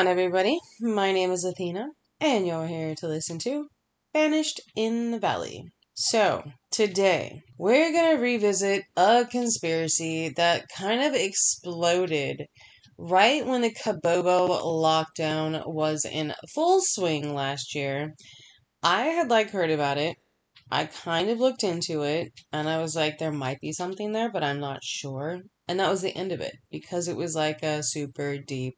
On, everybody? My name is Athena, and you're here to listen to Vanished in the Valley. So, today, we're going to revisit a conspiracy that kind of exploded right when the Kabobo lockdown was in full swing last year. I had like heard about it. I kind of looked into it and I was like, there might be something there, but I'm not sure. And that was the end of it because it was like a super deep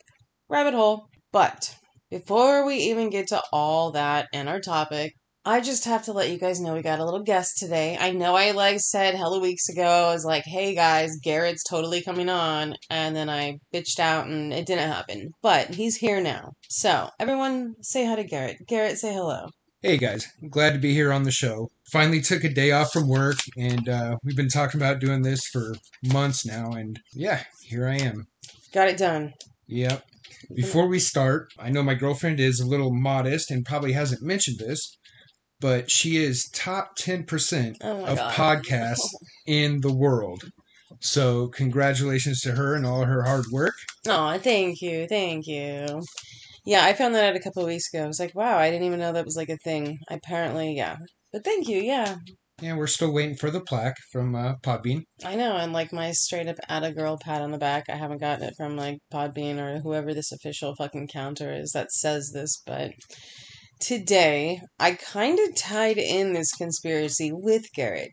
rabbit hole. But before we even get to all that and our topic, I just have to let you guys know we got a little guest today. I know I like said hella weeks ago, I was like, hey guys, Garrett's totally coming on. And then I bitched out and it didn't happen. But he's here now. So everyone say hi to Garrett. Garrett, say hello. Hey guys, glad to be here on the show. Finally took a day off from work, and uh, we've been talking about doing this for months now, and yeah, here I am. Got it done. Yep. Before we start, I know my girlfriend is a little modest and probably hasn't mentioned this, but she is top 10% Oh of God. podcasts in the world. So, congratulations to her and all her hard work. Oh, thank you, thank you. Yeah, I found that out a couple of weeks ago. I was like, wow, I didn't even know that was like a thing. Apparently, yeah. But thank you, yeah. Yeah, we're still waiting for the plaque from uh, Podbean. I know, and like my straight up at a girl pat on the back, I haven't gotten it from like Podbean or whoever this official fucking counter is that says this, but today I kind of tied in this conspiracy with Garrett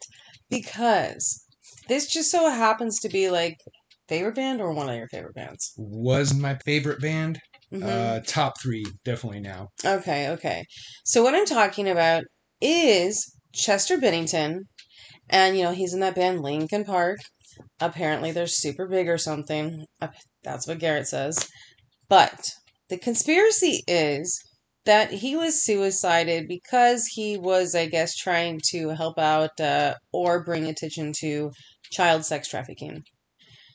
because this just so happens to be like favorite band or one of your favorite bands. Was my favorite band. Mhm. Uh, top three, definitely now. Okay, okay. So what I'm talking about is Chester Bennington, and you know he's in that band Linkin Park. Apparently they're super big or something. That's what Garrett says. But the conspiracy is that he was suicided because he was, I guess, trying to help out uh, or bring attention to child sex trafficking.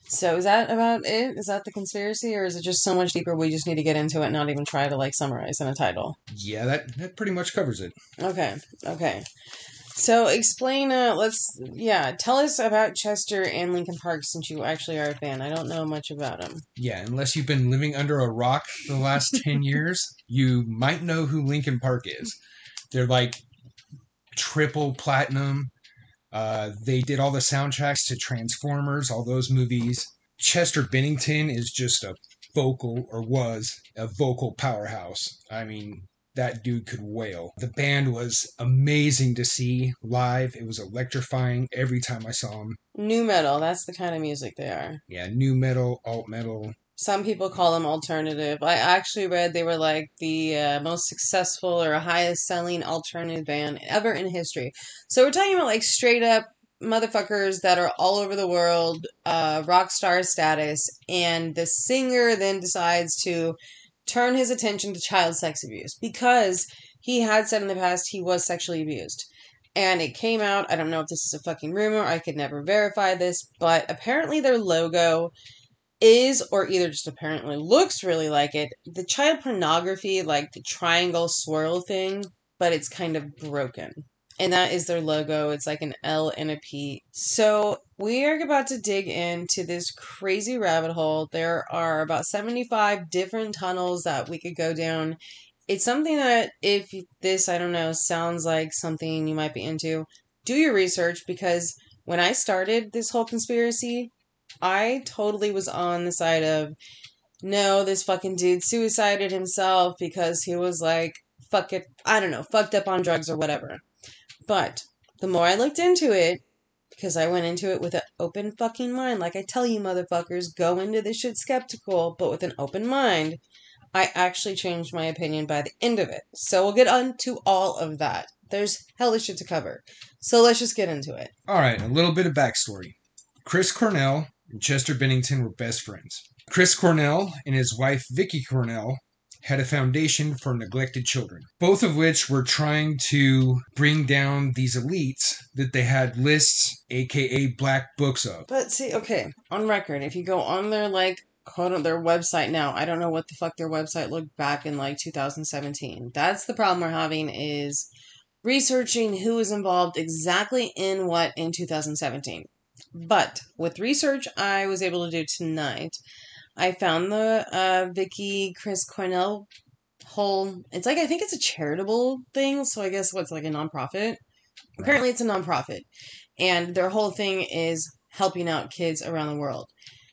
So is that about it? Is that the conspiracy, or is it just so much deeper? We just need to get into it, and not even try to like summarize in a title. Yeah, that, that pretty much covers it. Okay, okay. So explain. Uh, let's yeah. Tell us about Chester and Linkin Park since you actually are a fan. I don't know much about them. Yeah, unless you've been living under a rock for the last 10 years, you might know who Linkin Park is. They're like triple platinum. Uh, they did all the soundtracks to Transformers, all those movies. Chester Bennington is just a vocal, or was a vocal powerhouse. I mean, that dude could wail. The band was amazing to see live. It was electrifying every time I saw them. Nu metal. That's the kind of music they are. Yeah, nu metal, alt metal. Some people call them alternative. I actually read they were like the uh, most successful or highest selling alternative band ever in history. So we're talking about like straight up motherfuckers that are all over the world, uh, rock star status, and the singer then decides to turn his attention to child sex abuse because he had said in the past he was sexually abused. And it came out, I don't know if this is a fucking rumor, I could never verify this, but apparently their logo is or either just apparently looks really like it the child pornography like the triangle swirl thing but it's kind of broken. And that is their logo. It's like an l and a p. So we are about to dig into this crazy rabbit hole. There are about 75 different tunnels that we could go down. It's something that if this i don't know sounds like something you might be into do your research because when i started this whole conspiracy I totally was on the side of no, this fucking dude suicided himself because he was like, fuck it, I don't know, fucked up on drugs or whatever. But the more I looked into it, because I went into it with an open fucking mind, like I tell you motherfuckers, go into this shit skeptical, but with an open mind, I actually changed my opinion by the end of it. So we'll get on to all of that. There's hellish shit to cover. So let's just get into it. All right, a little bit of backstory. Chris Cornell and Chester Bennington were best friends. Chris Cornell and his wife Vicky Cornell had a foundation for neglected children, both of which were trying to bring down these elites that they had lists, aka black books of. But see, okay, on record, if you go on their like quote on their website now, I don't know what the fuck their website looked back in like 2017. That's the problem we're having is researching who was involved exactly in what in 2017. But with research I was able to do tonight, I found the uh, Vicky Chris Cornell whole. It's like I think it's a charitable thing, so I guess what's like a nonprofit. Apparently, it's a nonprofit, and their whole thing is helping out kids around the world.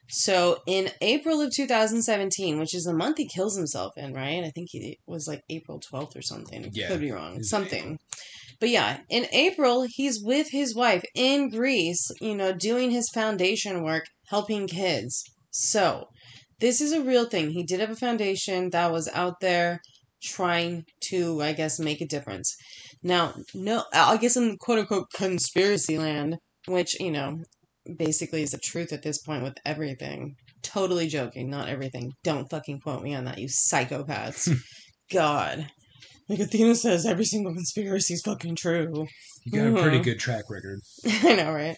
So in April of 2017, which is the month he kills himself in, right? I think he was like April 12th or something. Yeah, Could be wrong. Something. But yeah, in April, he's with his wife in Greece, you know, doing his foundation work, helping kids. So, this is a real thing. He did have a foundation that was out there trying to, I guess, make a difference. Now, no, I guess in quote unquote conspiracy land, which, you know, basically is the truth at this point with everything. Totally joking, not everything. Don't fucking quote me on that, you psychopaths. God. Like Athena says, every single conspiracy is fucking true. You got a pretty Mhm. good track record. I know, right?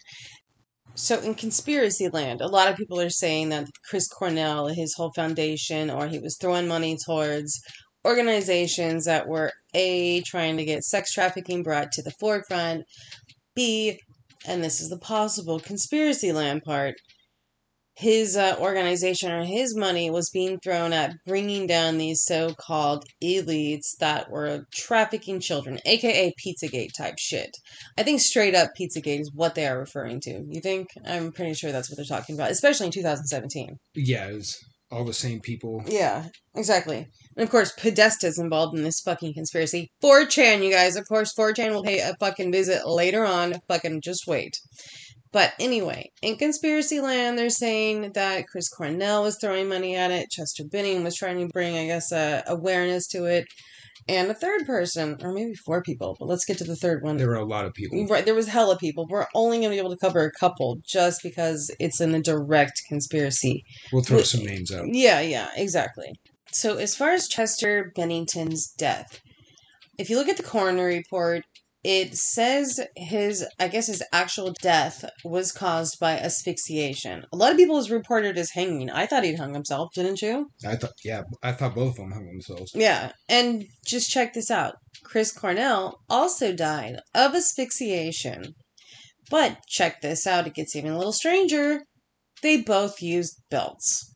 So in conspiracy land, a lot of people are saying that Chris Cornell, his whole foundation, or he was throwing money towards organizations that were A, trying to get sex trafficking brought to the forefront, B, and this is the possible conspiracy land part, his uh, organization or his money was being thrown at bringing down these so-called elites that were trafficking children, aka Pizzagate type shit. I think straight up Pizzagate is what they are referring to. You think? I'm pretty sure that's what they're talking about, especially in 2017. Yeah, it was all the same people. Yeah, exactly. And of course, Podesta's involved in this fucking conspiracy. 4chan, you guys. Of course, 4chan will pay a fucking visit later on. Fucking just wait. But anyway, in conspiracy land, they're saying that Chris Cornell was throwing money at it. Chester Benning was trying to bring, I guess, uh, awareness to it. And a third person, or maybe four people, but let's get to the third one. There were a lot of people. Right, there was hella people. We're only going to be able to cover a couple just because it's in a direct conspiracy. We'll throw some names out. Yeah, yeah, exactly. So, as far as Chester Bennington's death, if you look at the coroner report, it says his, I guess his actual death was caused by asphyxiation. A lot of people has reported as hanging. I thought he'd hung himself, didn't you? I thought, yeah, I thought both of them hung themselves. Yeah, and just check this out. Chris Cornell also died of asphyxiation. But check this out, it gets even a little stranger. They both used belts.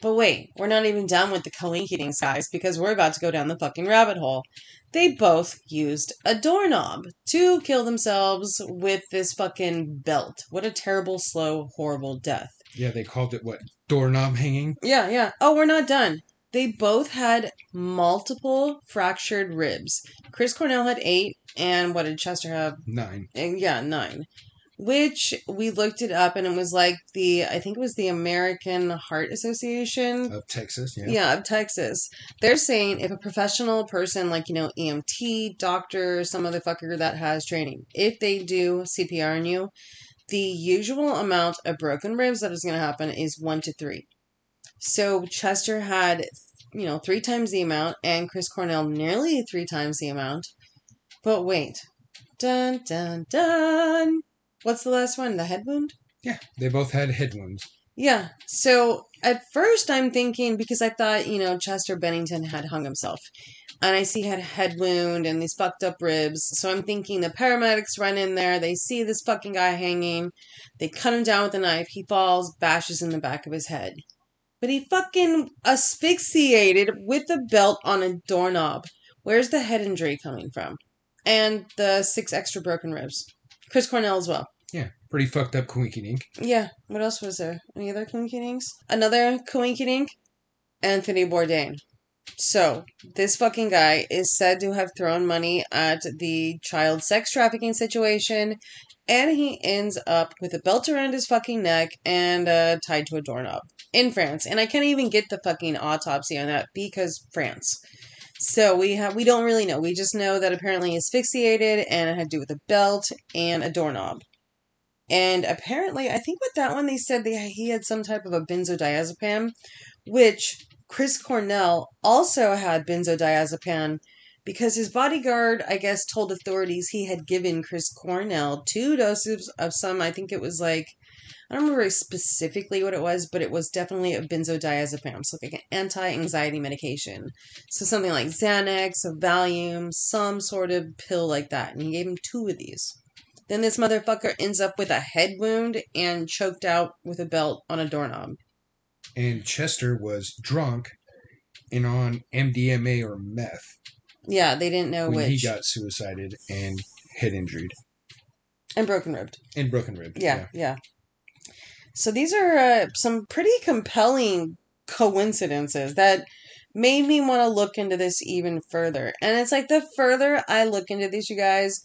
But wait, we're not even done with the coinkydings, guys, because we're about to go down the fucking rabbit hole. They both used a doorknob to kill themselves with this fucking belt. What a terrible, slow, horrible death. Yeah, they called it what? Doorknob hanging? Yeah, yeah. Oh, we're not done. They both had multiple fractured ribs. Chris Cornell had eight, and what did Chester have? Nine. And yeah, nine. Which we looked it up, and it was like the I think it was the American Heart Association. Of Texas, yeah. Yeah, of Texas. They're saying if a professional person, like, you know, EMT, doctor, some other fucker that has training, if they do CPR on you, the usual amount of broken ribs that is going to happen is one to three. So Chester had, you know, three times the amount, and Chris Cornell nearly three times the amount. But wait. Dun, dun, dun. What's the last one? The head wound? Yeah, they both had head wounds. Yeah. So at first I'm thinking because I thought, you know, Chester Bennington had hung himself. And I see he had a head wound and these fucked up ribs. So I'm thinking the paramedics run in there, they see this fucking guy hanging, they cut him down with a knife, he falls, bashes in the back of his head. But he fucking asphyxiated with a belt on a doorknob. Where's the head injury coming from? And the six extra broken ribs. Chris Cornell as well. Pretty fucked up coinkydink. Yeah. What else was there? Any other coinkydinks? Another coinkydink? Anthony Bourdain. So, this fucking guy is said to have thrown money at the child sex trafficking situation, and he ends up with a belt around his fucking neck and uh, tied to a doorknob in France. And I can't even get the fucking autopsy on that because France. So we have we don't really know. We just know that apparently asphyxiated and it had to do with a belt and a doorknob. And apparently, I think with that one, they said they, he had some type of a benzodiazepam, which Chris Cornell also had benzodiazepam because his bodyguard, I guess, told authorities he had given Chris Cornell two doses of some, I think it was like, I don't remember specifically what it was, but it was definitely a benzodiazepam, so like an anti anxiety medication. So something like Xanax, Valium, some sort of pill like that. And he gave him two of these. Then this motherfucker ends up with a head wound and choked out with a belt on a doorknob. and Chester was drunk and on MDMA or meth Yeah, they didn't know when which. he got suicided and head injured and broken ribbed. and broken ribbed. Yeah, yeah. So these are uh, some pretty compelling coincidences that made me want to look into this even further. And it's like the further I look into these, you guys,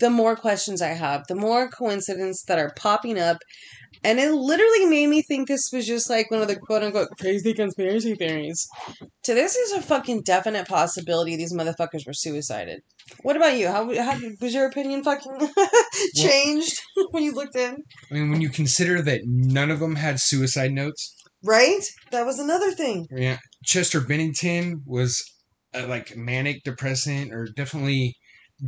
the more questions I have, the more coincidences that are popping up. And it literally made me think this was just like one of the quote unquote crazy conspiracy theories. To this is a fucking definite possibility these motherfuckers were suicided. What about you? How, how was your opinion fucking changed when you looked in? I mean, when you consider that none of them had suicide notes, Right? That was another thing. yeah, Chester Bennington was uh, like manic depressant or definitely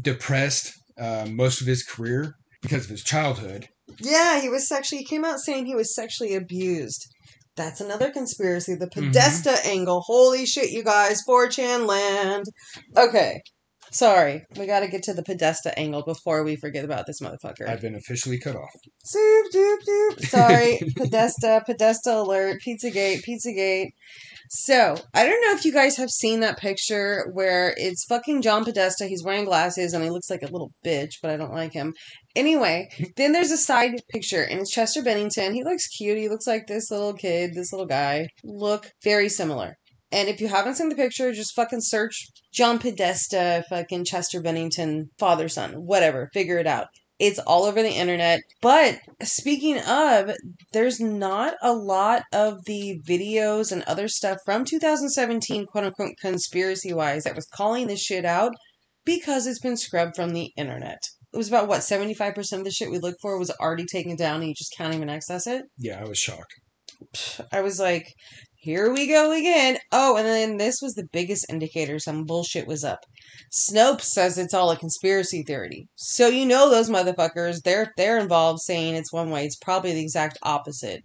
depressed uh, most of his career because of his childhood. Yeah, he was sexually, he came out saying he was sexually abused. That's another conspiracy. The Mhm. Podesta angle. Holy shit, you guys. 4chan land. Okay. Sorry. We got to get to the Podesta angle before we forget about this motherfucker. I've been officially cut off. Zoop, doop, doop. Sorry. Podesta, Podesta alert, Pizzagate, Pizzagate. So, I don't know if you guys have seen that picture where it's fucking John Podesta. He's wearing glasses and he looks like a little bitch, but I don't like him. Anyway, then there's a side picture and it's Chester Bennington. He looks cute. He looks like this little kid, this little guy. Look very similar. And if you haven't seen the picture, just fucking search John Podesta, fucking Chester Bennington, father son, whatever. Figure it out. It's all over the internet. But speaking of, there's not a lot of the videos and other stuff from 2017, quote unquote, conspiracy wise, that was calling this shit out because it's been scrubbed from the internet. It was about what, 75% of the shit we looked for was already taken down and you just can't even access it? Yeah, I was shocked. I was like, here we go again. Oh, and then this was the biggest indicator some bullshit was up. Snopes says it's all a conspiracy theory. So you know those motherfuckers, they're they're involved saying it's one way. It's probably the exact opposite.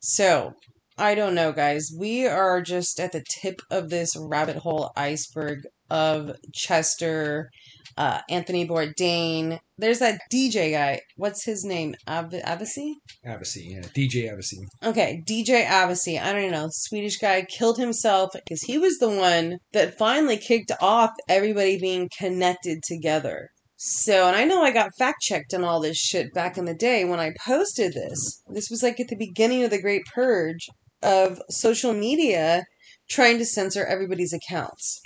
So, I don't know, guys. We are just at the tip of this rabbit hole iceberg of Chester, uh, Anthony Bourdain. There's that DJ guy. What's his name? Av- Avicii? Avicii, yeah, DJ Avicii. Okay, DJ Avicii, I don't know, Swedish guy killed himself because he was the one that finally kicked off everybody being connected together. So, and I know I got fact checked on all this shit back in the day when I posted this. This was like at the beginning of the Great Purge of social media trying to censor everybody's accounts.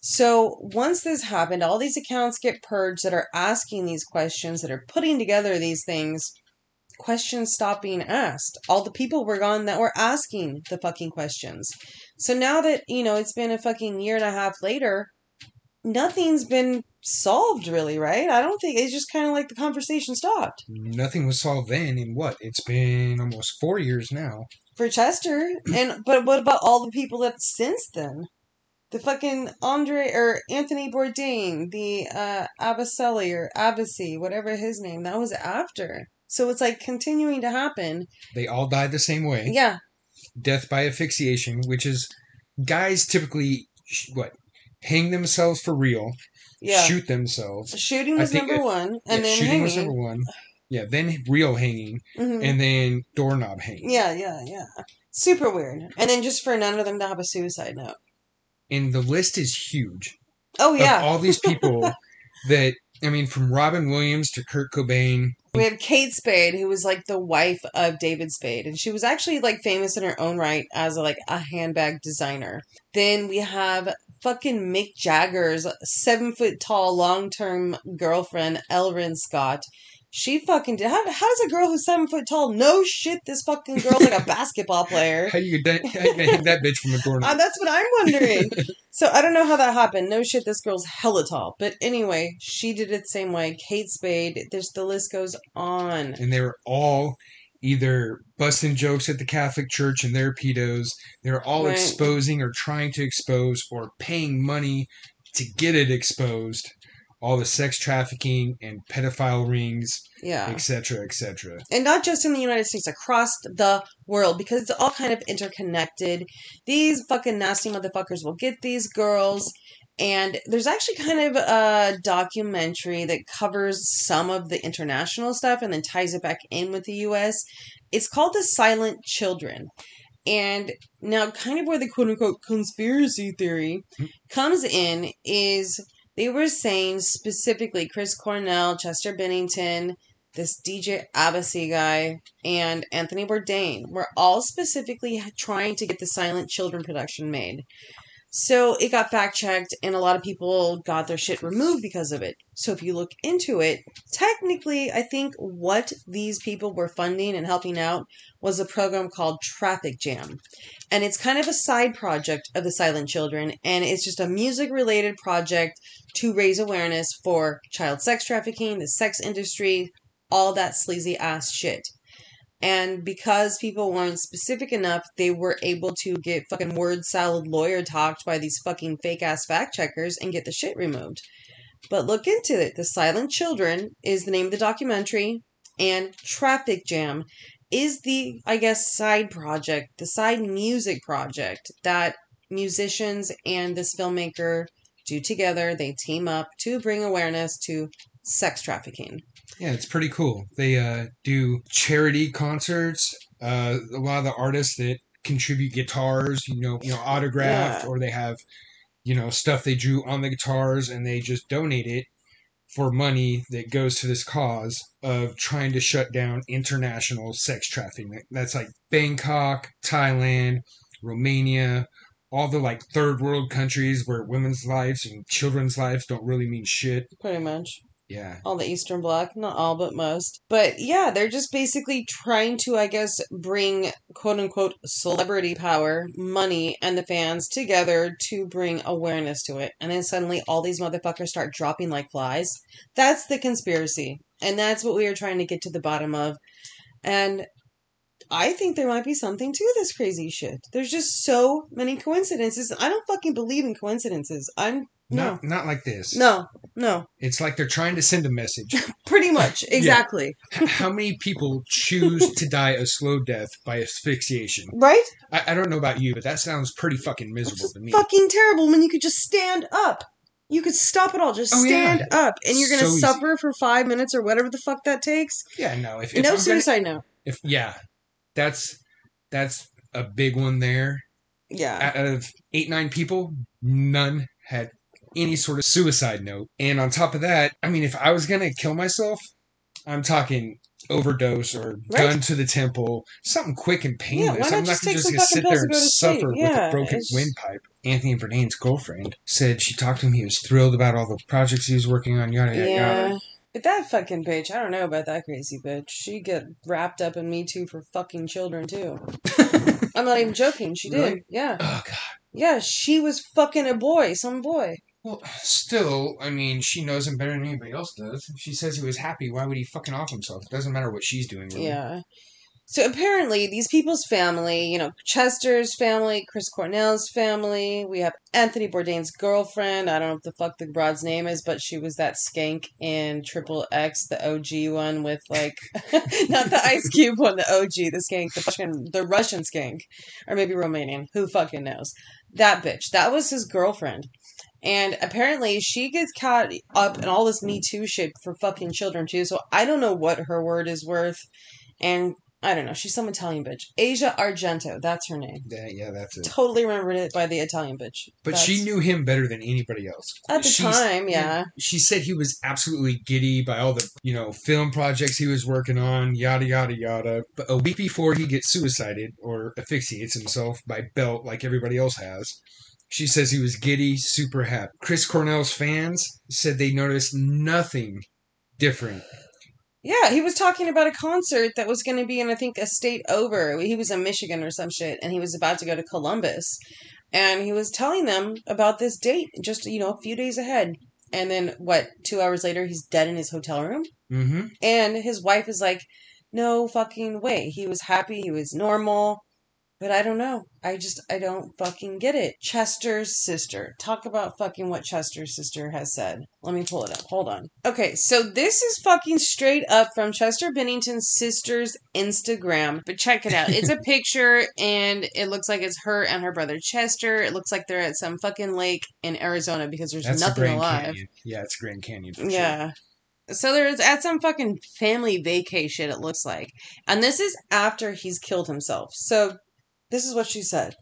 So once this happened, all these accounts get purged that are asking these questions, that are putting together these things. Questions stop being asked. All the people were gone that were asking the fucking questions. So now that, you know, it's been a fucking year and a half later, nothing's been solved really, right? I don't think it's just kind of like the conversation stopped. Nothing was solved then. In what? It's been almost four years now. for Chester. And but what about all the people that since then? The fucking Andre or Anthony Bourdain, the uh Abaselli or Abassi, whatever his name, that was after. So it's like continuing to happen. They all died the same way. Yeah. Death by asphyxiation, which is guys typically what hang themselves for real, Yeah. shoot themselves. Shooting was number it- one. Yeah, And then shooting was hanging. number one. Yeah, then real hanging, Mhm. and then doorknob hanging. Yeah, yeah, yeah. Super weird. And then just for none of them to have a suicide note. And the list is huge. Oh yeah. All these people that I mean, from Robin Williams to Kurt Cobain. We have Kate Spade, who was like the wife of David Spade, and she was actually like famous in her own right as like a handbag designer. Then we have fucking Mick Jagger's seven foot tall long term girlfriend, L'Wren Scott. She fucking did. How, how does a girl who's seven foot tall? No shit, this fucking girl's like a basketball player. How you gonna how you gonna hang that bitch from a Uh, that's what I'm wondering. so I don't know how that happened. No shit, this girl's hella tall. But anyway, she did it the same way. Kate Spade. There's the list goes on. and they were all either busting jokes at the Catholic Church and their pedos. They were all Right. exposing or trying to expose or paying money to get it exposed. All the sex trafficking and pedophile rings, Yeah. etc., etc. and not just in the United States, across the world, because it's all kind of interconnected. These fucking nasty motherfuckers will get these girls, and there's actually kind of a documentary that covers some of the international stuff and then ties it back in with the US. It's called The Silent Children. And now, kind of where the quote unquote conspiracy theory Hmm. comes in is they were saying specifically Chris Cornell, Chester Bennington, this DJ Abbasi guy, and Anthony Bourdain were all specifically trying to get the Silent Children production made. So it got fact checked, and a lot of people got their shit removed because of it. So if you look into it, technically, I think what these people were funding and helping out was a program called Traffic Jam. And it's kind of a side project of the Silent Children, and it's just a music related project to raise awareness for child sex trafficking, the sex industry, all that sleazy ass shit. And because people weren't specific enough, they were able to get fucking word salad lawyer talked by these fucking fake ass fact checkers and get the shit removed. But look into it. The Silent Children is the name of the documentary, and Traffic Jam is the, I guess, side project, the side music project that musicians and this filmmaker do together. They team up to bring awareness to sex trafficking. Yeah, it's pretty cool. They uh, do charity concerts. Uh, a lot of the artists that contribute guitars, you know, you know, autographed, Yeah. or they have, you know, stuff they drew on the guitars, and they just donate it for money that goes to this cause of trying to shut down international sex trafficking. That's like Bangkok, Thailand, Romania, all the like third world countries where women's lives and children's lives don't really mean shit. Pretty much. Yeah. all the Eastern Bloc, not all, but most. But yeah, they're just basically trying to, I guess, bring quote unquote celebrity power, money, and the fans together to bring awareness to it. And then suddenly all these motherfuckers start dropping like flies. That's the conspiracy. And that's what we are trying to get to the bottom of. And I think there might be something to this crazy shit. There's just so many coincidences. I don't fucking believe in coincidences. I'm no. Not not like this. No, no. It's like they're trying to send a message. Pretty much. Exactly. How many people choose to die a slow death by asphyxiation? Right? I, I don't know about you, but that sounds pretty fucking miserable to me. Fucking terrible when you could just stand up. You could stop it all. Just Oh, yeah. stand up. And you're going to So easy. suffer for five minutes or whatever the fuck that takes. Yeah, no. If, if no I'm gonna- suicide note. if yeah, that's that's a big one there. Yeah. Out of eight nine people, none had any sort of suicide note. And on top of that, I mean, if I was gonna kill myself, I'm talking overdose or Right. gun to the temple, something quick and painless. not I'm not just take just some gonna sit there and and go to sleep? suffer with Yeah, a broken it's- windpipe. Anthony Bourdain's girlfriend said she talked to him. He was thrilled about all the projects he was working on. Yada yada Yeah. yada. But that fucking bitch, I don't know about that crazy bitch. She get wrapped up in Me Too for fucking children too. I'm not even joking. She did. Really? Yeah. Oh god. Yeah, she was fucking a boy, some boy. Well, still, I mean, she knows him better than anybody else does. She says he was happy, why would he fucking off himself? It doesn't matter what she's doing. Really. Yeah. So apparently, these people's family, you know, Chester's family, Chris Cornell's family, we have Anthony Bourdain's girlfriend. I don't know what the fuck the broad's name is, but she was that skank in Triple X, the OG one with like, not the Ice Cube one, the OG, the skank, the fucking, the Russian skank, or maybe Romanian. Who fucking knows? That bitch. That was his girlfriend. And apparently she gets caught up in all this Me Too shit for fucking children too. So I don't know what her word is worth. And I don't know. She's some Italian bitch. Asia Argento. That's her name. Yeah, yeah, that's it. Totally remembered it by the Italian bitch. But That's- she knew him better than anybody else. At the She's- time, yeah. She said he was absolutely giddy by all the, you know, film projects he was working on, yada, yada, yada. But a week before he gets suicided or asphyxiates himself by belt like everybody else has, she says he was giddy, super happy. Chris Cornell's fans said they noticed nothing different. Yeah, he was talking about a concert that was going to be in, I think, a state over. He was in Michigan or some shit, and he was about to go to Columbus. And he was telling them about this date just, you know, a few days ahead. And then, what, two hours later, he's dead in his hotel room? Mm-hmm. And his wife is like, no fucking way. He was happy. He was normal. But I don't know. I just, I don't fucking get it. Chester's sister. Talk about fucking what Chester's sister has said. Let me pull it up. Hold on. Okay, so this is fucking straight up from Chester Bennington's sister's Instagram. But check it out. It's a picture and it looks like it's her and her brother Chester. It looks like they're at some fucking lake in Arizona because there's That's nothing Grand alive. Canyon. Yeah, it's Grand Canyon for sure. Yeah. So there's at some fucking family vacation, it looks like. And this is after he's killed himself. So This is what she said.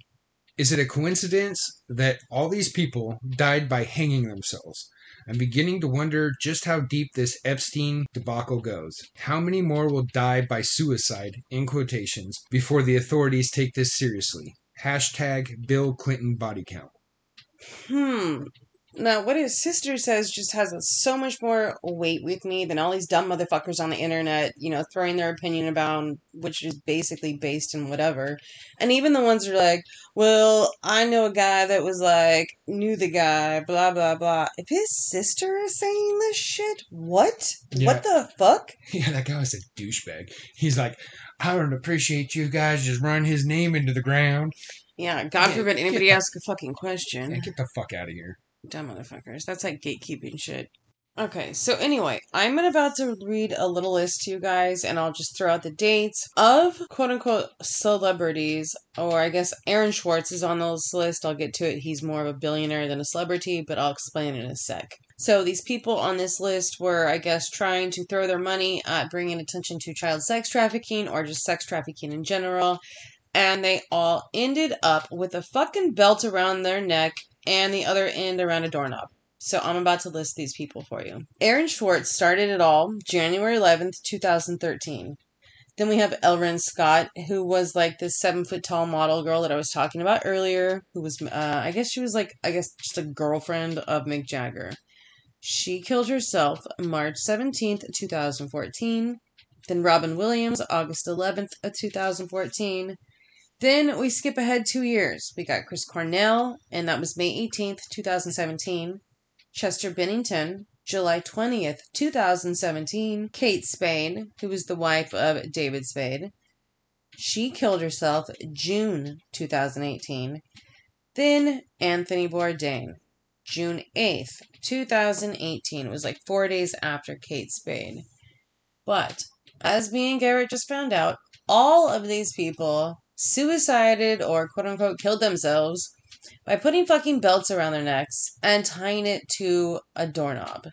Is it a coincidence that all these people died by hanging themselves? I'm beginning to wonder just how deep this Epstein debacle goes. How many more will die by suicide, in quotations, before the authorities take this seriously? Hashtag Bill Clinton body count. Hmm. Now, what his sister says just has so much more weight with me than all these dumb motherfuckers on the internet, you know, throwing their opinion about, which is basically based in whatever. And even the ones that are like, well, I know a guy that was like, knew the guy, blah, blah, blah. If his sister is saying this shit, what? Yeah. What the fuck? Yeah, that guy was a douchebag. He's like, I don't appreciate you guys just run his name into the ground. Yeah, God Yeah, forbid anybody the- ask a fucking question. Yeah, get the fuck out of here. Dumb motherfuckers. That's like gatekeeping shit. Okay, so anyway, I'm about to read a little list to you guys, and I'll just throw out the dates of quote unquote celebrities, or I guess Aaron Swartz is on this list. I'll get to it. He's more of a billionaire than a celebrity, but I'll explain in a sec. So these people on this list were, I guess, trying to throw their money at bringing attention to child sex trafficking or just sex trafficking in general. And they all ended up with a fucking belt around their neck and the other end around a doorknob. So I'm about to list these people for you. Aaron Swartz started it all January 11th, 2013. Then we have L'Wren Scott, who was like this seven foot tall model girl that I was talking about earlier, who was, uh, I guess she was like, I guess just a girlfriend of Mick Jagger. She killed herself March 17th, 2014. Then Robin Williams, August 11th of 2014. Then we skip ahead two years. We got Chris Cornell, and that was May 18th, 2017. Chester Bennington, July 20th, 2017. Kate Spade, who was the wife of David Spade. She killed herself June 2018. Then Anthony Bourdain, June 8th, 2018. It was like four days after Kate Spade. But, as me and Garrett just found out, all of these people suicided or quote unquote killed themselves by putting fucking belts around their necks and tying it to a doorknob.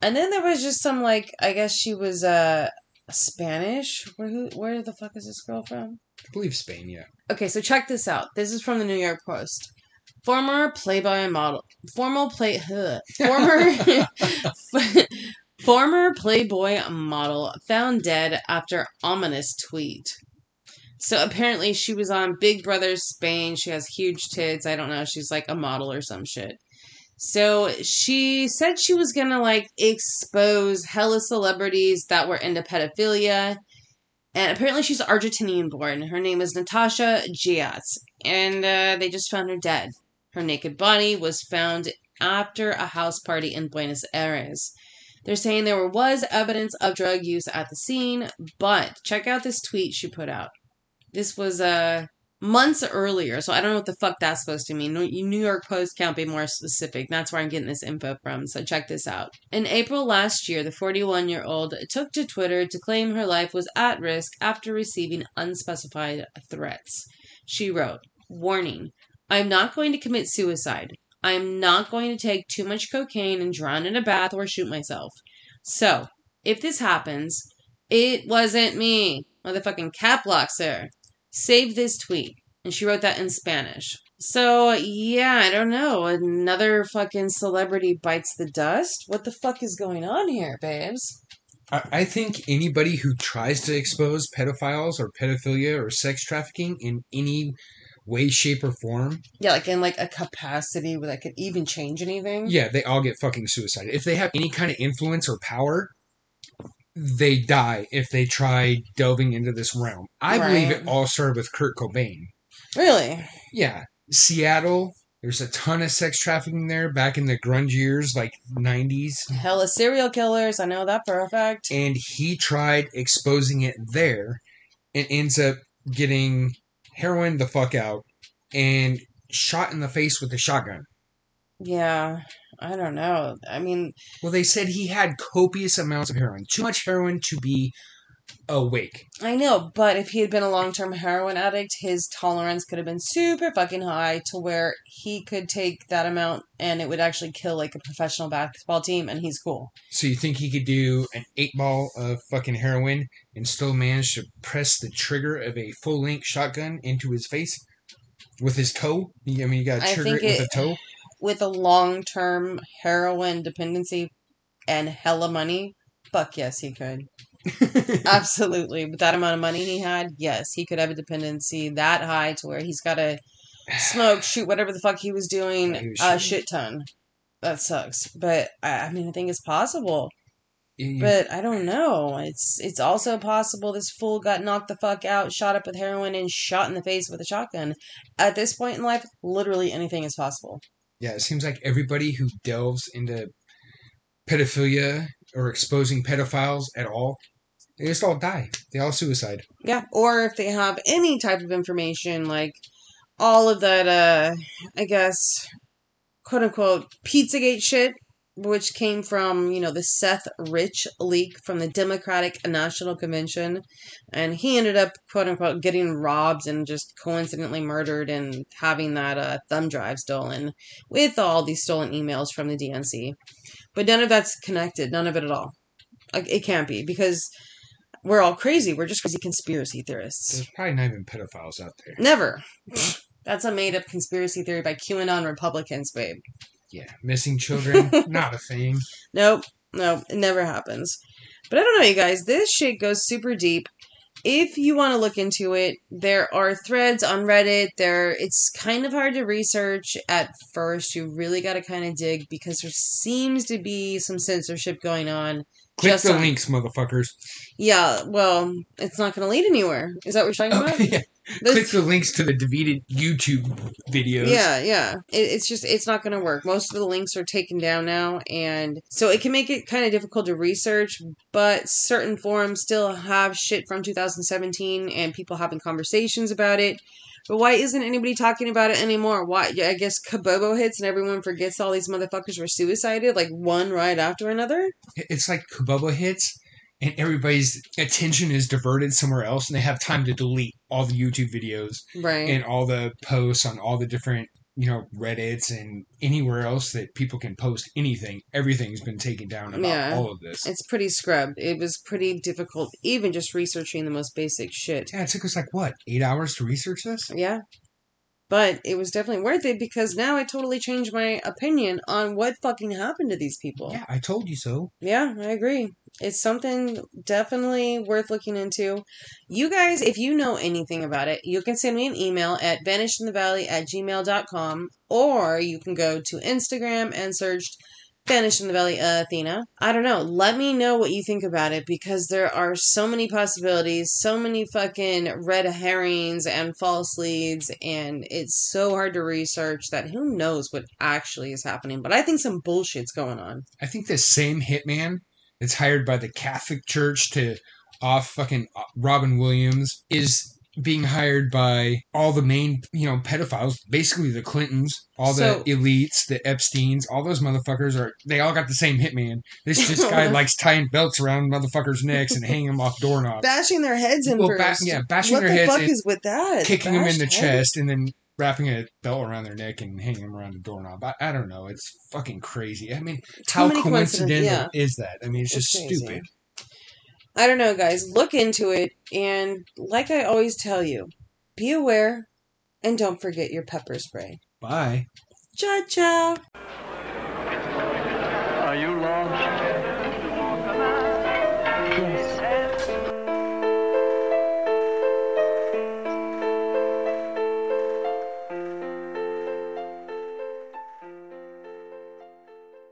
And then there was just some like I guess she was uh Spanish. Where who where the fuck is this girl from? I believe Spain, yeah. Okay, so check this out. This is from the New York Post. Former Playboy model, former play, ugh, former, former Playboy model found dead after ominous tweet. So apparently she was on Big Brother Spain. She has huge tits. I don't know. She's like a model or some shit. So she said she was gonna like expose hella celebrities that were into pedophilia. And apparently she's Argentinian born. Her name is Natacha Jaitt. And uh, they just found her dead. Her naked body was found after a house party in Buenos Aires. They're saying there was evidence of drug use at the scene, but check out this tweet she put out. This was uh, months earlier, so I don't know what the fuck that's supposed to mean. New York Post can't be more specific. That's where I'm getting this info from, so check this out. In April last year, the 41 year old took to Twitter to claim her life was at risk after receiving unspecified threats. She wrote, Warning, I'm not going to commit suicide. I'm not going to take too much cocaine and drown in a bath or shoot myself. So, if this happens, it wasn't me. Motherfucking cap lock, sir. Save this tweet. And she wrote that in Spanish. So, yeah, I don't know. Another fucking celebrity bites the dust? What the fuck is going on here, babes? I, think anybody who tries to expose pedophiles or pedophilia or sex trafficking in any way, shape, or form, Yeah, like in like a capacity where that could even change anything. yeah, they all get fucking suicided. If they have any kind of influence or power, they die if they try delving into this realm. I believe it all started with Kurt Cobain. Really? Yeah, Seattle. There's a ton of sex trafficking there back in the grunge years, like 90s. Hella serial killers. I know that for a fact. and he tried exposing it there and ends up getting heroin the fuck out and shot in the face with a shotgun. Yeah, I don't know. I mean, Well, they said he had copious amounts of heroin, too much heroin to be awake. I know, but if he had been a long term heroin addict, his tolerance could have been super fucking high to where he could take that amount and it would actually kill like a professional basketball team and he's cool. So you think he could do an eight ball of fucking heroin and still manage to press the trigger of a full length shotgun into his face with his toe? I mean, you gotta trigger it with it- a toe. With a long term heroin dependency and hella money, fuck yes, he could. Absolutely. With that amount of money he had, yes, he could have a dependency that high to where he's got to smoke, shoot, whatever the fuck he was doing he was a shit ton. That sucks. But I mean, I think it's possible. But I don't know. It's it's also possible this fool got knocked the fuck out, shot up with heroin, and shot in the face with a shotgun. At this point in life, literally anything is possible. Yeah, it seems like everybody who delves into pedophilia or exposing pedophiles at all, they just all die. They all suicide. Yeah. Or if they have any type of information, like all of that, uh, I guess, quote unquote, Pizzagate shit, which came from, you know, the Seth Rich leak from the Democratic National Convention. And he ended up, quote unquote, getting robbed and just coincidentally murdered and having that uh, thumb drive stolen with all these stolen emails from the DNC. But none of that's connected. None of it at all. Like, it can't be because we're all crazy. We're just crazy conspiracy theorists. There's probably not even pedophiles out there. Never. That's a made up conspiracy theory by QAnon Republicans, babe. Yeah, missing children, not a thing. Nope. Nope. It never happens. But I don't know, you guys. This shit goes super deep. If you want to look into it, there are threads on Reddit. There, it's kind of hard to research at first. You really got to kind of dig because there seems to be some censorship going on. Click Just the on- links, motherfuckers. Yeah, well, it's not going to lead anywhere. Is that what you're talking oh, about? Yeah, Click the links to the deleted YouTube videos. Yeah, yeah. It, it's just it's not going to work. Most of the links are taken down now, and so it can make it kind of difficult to research. But certain forums still have shit from 2017, and people having conversations about it. But why isn't anybody talking about it anymore? Why? I guess Kabobo hits, and everyone forgets all these motherfuckers were suicided, like one right after another. It's like Kabobo hits, and everybody's attention is diverted somewhere else, and they have time to delete all the YouTube videos Right. and all the posts on all the different, you know, Reddits and anywhere else that people can post anything. Everything's been taken down about Yeah. all of this. it's pretty scrubbed. It was pretty difficult, even just researching the most basic shit. Yeah, it took us like what eight hours to research this. Yeah. But it was definitely worth it because now I totally changed my opinion on what fucking happened to these people. Yeah, I told you so. Yeah, I agree. It's something definitely worth looking into. You guys, if you know anything about it, you can send me an email at vanishedinthevalley at gmail.com or you can go to Instagram and search Vanish in the Belly, Valley Athena. I don't know. Let me know what you think about it because there are so many possibilities, so many fucking red herrings and false leads, and it's so hard to research that who knows what actually is happening. But I think some bullshit's going on. I think the same hitman that's hired by the Catholic Church to off fucking uh, Robin Williams is being hired by all the main, you know, pedophiles, basically the Clintons, all So- the elites, the Epsteins, all those motherfuckers are they all got the same hitman. This this guy likes tying belts around motherfuckers' necks and hanging them off doorknobs, bashing their heads in Well, ba- first. yeah, bashing what their the heads fuck in, is with that? kicking them in the chest, and then wrapping a belt around their neck and hanging them around the doorknob. I, I don't know. It's fucking crazy. I mean, how coincidental yeah. is that? I mean, it's, It's just crazy. stupid. I don't know, guys. Look into it, and like I always tell you, be aware, and don't forget your pepper spray. Bye. Ciao, ciao. Are you lost?